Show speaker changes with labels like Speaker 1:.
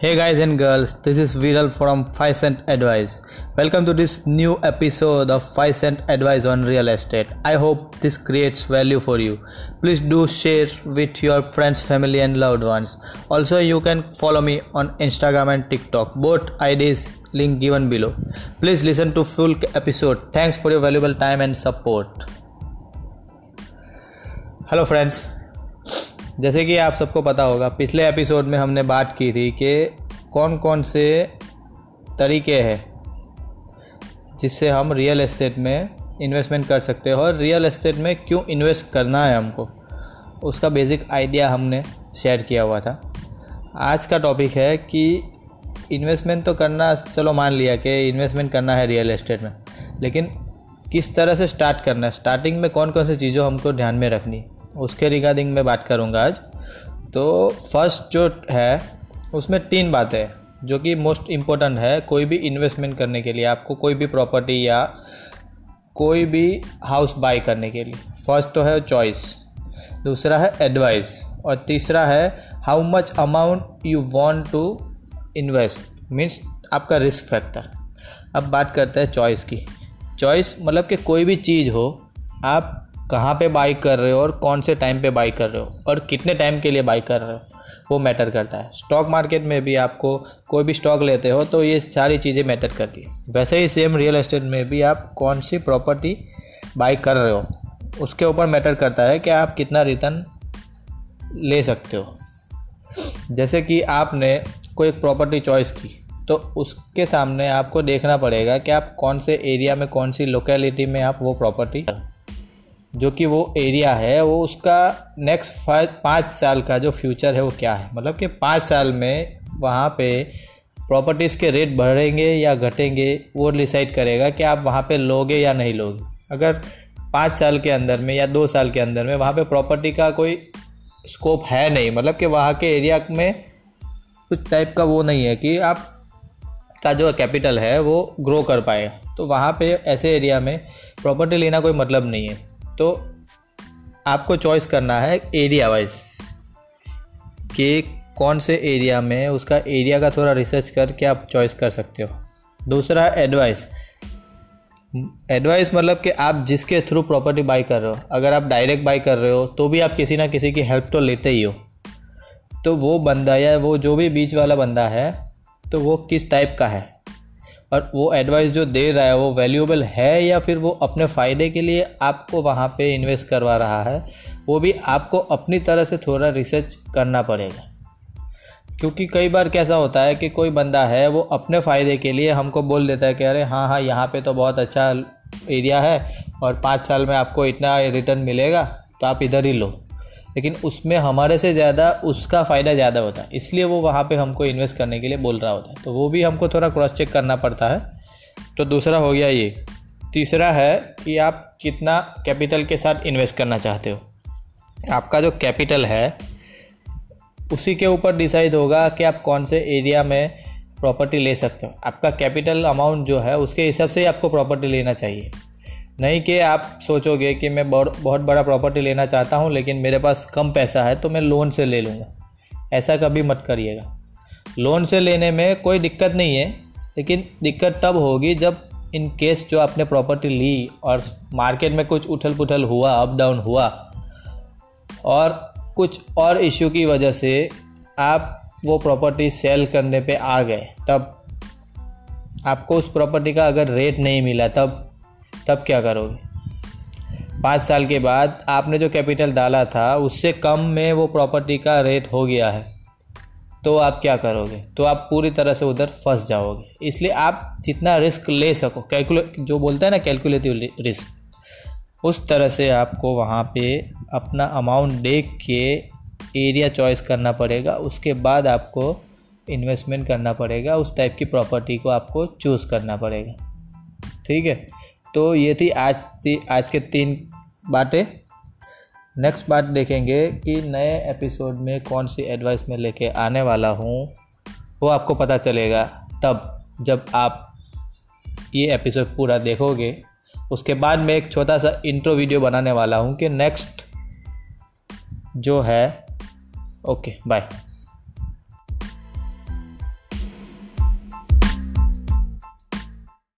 Speaker 1: Hey guys and girls, this is Viral from 5 Cent Advice. Welcome to this new episode of 5 Cent Advice on Real Estate. I hope this creates value for you. Please do share with your friends, family, and loved ones. Also, you can follow me on Instagram and TikTok. Both IDs link given below. Please listen to full episode. Thanks for your valuable time and support. Hello friends. जैसे कि आप सबको पता होगा, पिछले episode में हमने बात की थी कि कौन कौन से तरीके हैं जिससे हम रियल एस्टेट में इन्वेस्टमेंट कर सकते हैं और रियल एस्टेट में क्यों इन्वेस्ट करना है हमको, उसका बेसिक आइडिया हमने शेयर किया हुआ था। आज का टॉपिक है कि इन्वेस्टमेंट तो करना, चलो मान लिया कि इन्वेस्टमेंट करना है रियल एस्टेट में, लेकिन किस तरह से स्टार्ट करना है? स्टार्टिंग में कौन कौन सी चीज़ों हमको ध्यान में रखनी उसके रिगार्डिंग में बात करूँगा आज। तो फ़र्स्ट जो है, उसमें तीन बातें जो कि मोस्ट इम्पोर्टेंट है, कोई भी इन्वेस्टमेंट करने के लिए, आपको कोई भी प्रॉपर्टी या कोई भी हाउस बाई करने के लिए। फ़र्स्ट तो है चॉइस दूसरा है एडवाइस और तीसरा है how much amount you want to invest means आपका रिस्क फैक्टर अब बात करते हैं चॉइस की। चॉइस मतलब कि कोई भी चीज़ हो, आप कहाँ पे बाई कर रहे हो और कौन से टाइम पे बाई कर रहे हो और कितने टाइम के लिए बाई कर रहे हो, वो मैटर करता है। स्टॉक मार्केट में भी आपको कोई भी स्टॉक लेते हो तो ये सारी चीज़ें मैटर करती है। वैसे ही सेम रियल एस्टेट में भी आप कौन सी प्रॉपर्टी बाई कर रहे हो, उसके ऊपर मैटर करता है कि आप कितना रिटर्न ले सकते हो। जैसे कि आपने कोई प्रॉपर्टी चॉइस की तो उसके सामने आपको देखना पड़ेगा कि आप कौन से एरिया में, कौन सी लोकेलिटी में आप वो प्रॉपर्टी जो कि वो एरिया है, वो उसका नेक्स्ट पाँच साल का जो फ्यूचर है वो क्या है? मतलब कि पाँच साल में वहाँ पे प्रॉपर्टीज़ के रेट बढ़ेंगे या घटेंगे, वो डिसाइड करेगा कि आप वहाँ पे लोगे या नहीं लोगे। अगर पाँच साल के अंदर में या दो साल के अंदर में वहाँ पे प्रॉपर्टी का कोई स्कोप है नहीं मतलब कि वहाँ के एरिया में कुछ टाइप का वो नहीं है कि आप का जो कैपिटल है वो ग्रो कर पाएगा तो वहाँ पे ऐसे एरिया में प्रॉपर्टी लेना कोई मतलब नहीं है। तो आपको चॉइस करना है एरिया वाइज कि कौन से एरिया में उसका एरिया का थोड़ा रिसर्च करके आप चॉइस कर सकते हो। दूसरा एडवाइस एडवाइस मतलब कि आप जिसके थ्रू प्रॉपर्टी बाई कर रहे हो, अगर आप डायरेक्ट बाई कर रहे हो तो भी आप किसी ना किसी की हेल्प तो लेते ही हो। तो वो बंदा या वो जो भी बीच वाला बंदा है तो वो किस टाइप का है? और वो एडवाइस जो दे रहा है, वो वैल्यूएबल है या फिर वो अपने फ़ायदे के लिए आपको वहाँ पे इन्वेस्ट करवा रहा है, वो भी आपको अपनी तरह से थोड़ा रिसर्च करना पड़ेगा। क्योंकि कई बार कैसा होता है कि कोई बंदा है, वो अपने फ़ायदे के लिए हमको बोल देता है कि अरे हाँ हाँ यहाँ पे तो बहुत अच्छा एरिया है और पाँच साल में आपको इतना रिटर्न मिलेगा तो आप इधर ही लो। लेकिन उसमें हमारे से ज़्यादा उसका फ़ायदा ज़्यादा होता है। इसलिए वो वहाँ पे हमको इन्वेस्ट करने के लिए बोल रहा होता है। तो वो भी हमको थोड़ा क्रॉस चेक करना पड़ता है। तो दूसरा हो गया ये। तीसरा है कि आप कितना कैपिटल के साथ इन्वेस्ट करना चाहते हो। आपका जो कैपिटल है, उसी के ऊपर डिसाइड होगा कि आप कौन से एरिया में प्रॉपर्टी ले सकते हो। आपका कैपिटल अमाउंट जो है, उसके हिसाब से ही आपको प्रॉपर्टी लेना चाहिए। नहीं कि आप सोचोगे कि मैं बहुत बड़ा प्रॉपर्टी लेना चाहता हूँ, लेकिन मेरे पास कम पैसा है तो मैं लोन से ले लूँगा। ऐसा कभी मत करिएगा। लोन से लेने में कोई दिक्कत नहीं है, लेकिन दिक्कत तब होगी जब इन केस जो आपने प्रॉपर्टी ली और मार्केट में कुछ उथल पुथल हुआ अप डाउन हुआ, और कुछ और इश्यू की वजह से आप वो प्रॉपर्टी सेल करने पे आ गए, तब आपको उस प्रॉपर्टी का अगर रेट नहीं मिला, तब तब क्या करोगे? पाँच साल के बाद आपने जो कैपिटल डाला था, उससे कम में वो प्रॉपर्टी का रेट हो गया है। तो आप क्या करोगे? तो आप पूरी तरह से उधर फंस जाओगे। इसलिए आप जितना रिस्क ले सको कैलकुलेट जो बोलता है ना, कैलकुलेटिव रिस्क, उस तरह से आपको वहाँ पे अपना अमाउंट देख के एरिया चॉइस करना पड़ेगा। उसके बाद आपको इन्वेस्टमेंट करना पड़ेगा। उस टाइप की प्रॉपर्टी को आपको चूज़ करना पड़ेगा। ठीक है? तो ये थी आज थी आज के तीन बातें। नेक्स्ट बात देखेंगे कि नए एपिसोड में कौन सी एडवाइस मैं लेके आने वाला हूँ, वो आपको पता चलेगा। तब जब आप ये एपिसोड पूरा देखोगे, उसके बाद मैं एक छोटा सा इंट्रो वीडियो बनाने वाला हूँ कि नेक्स्ट जो है ओके बाय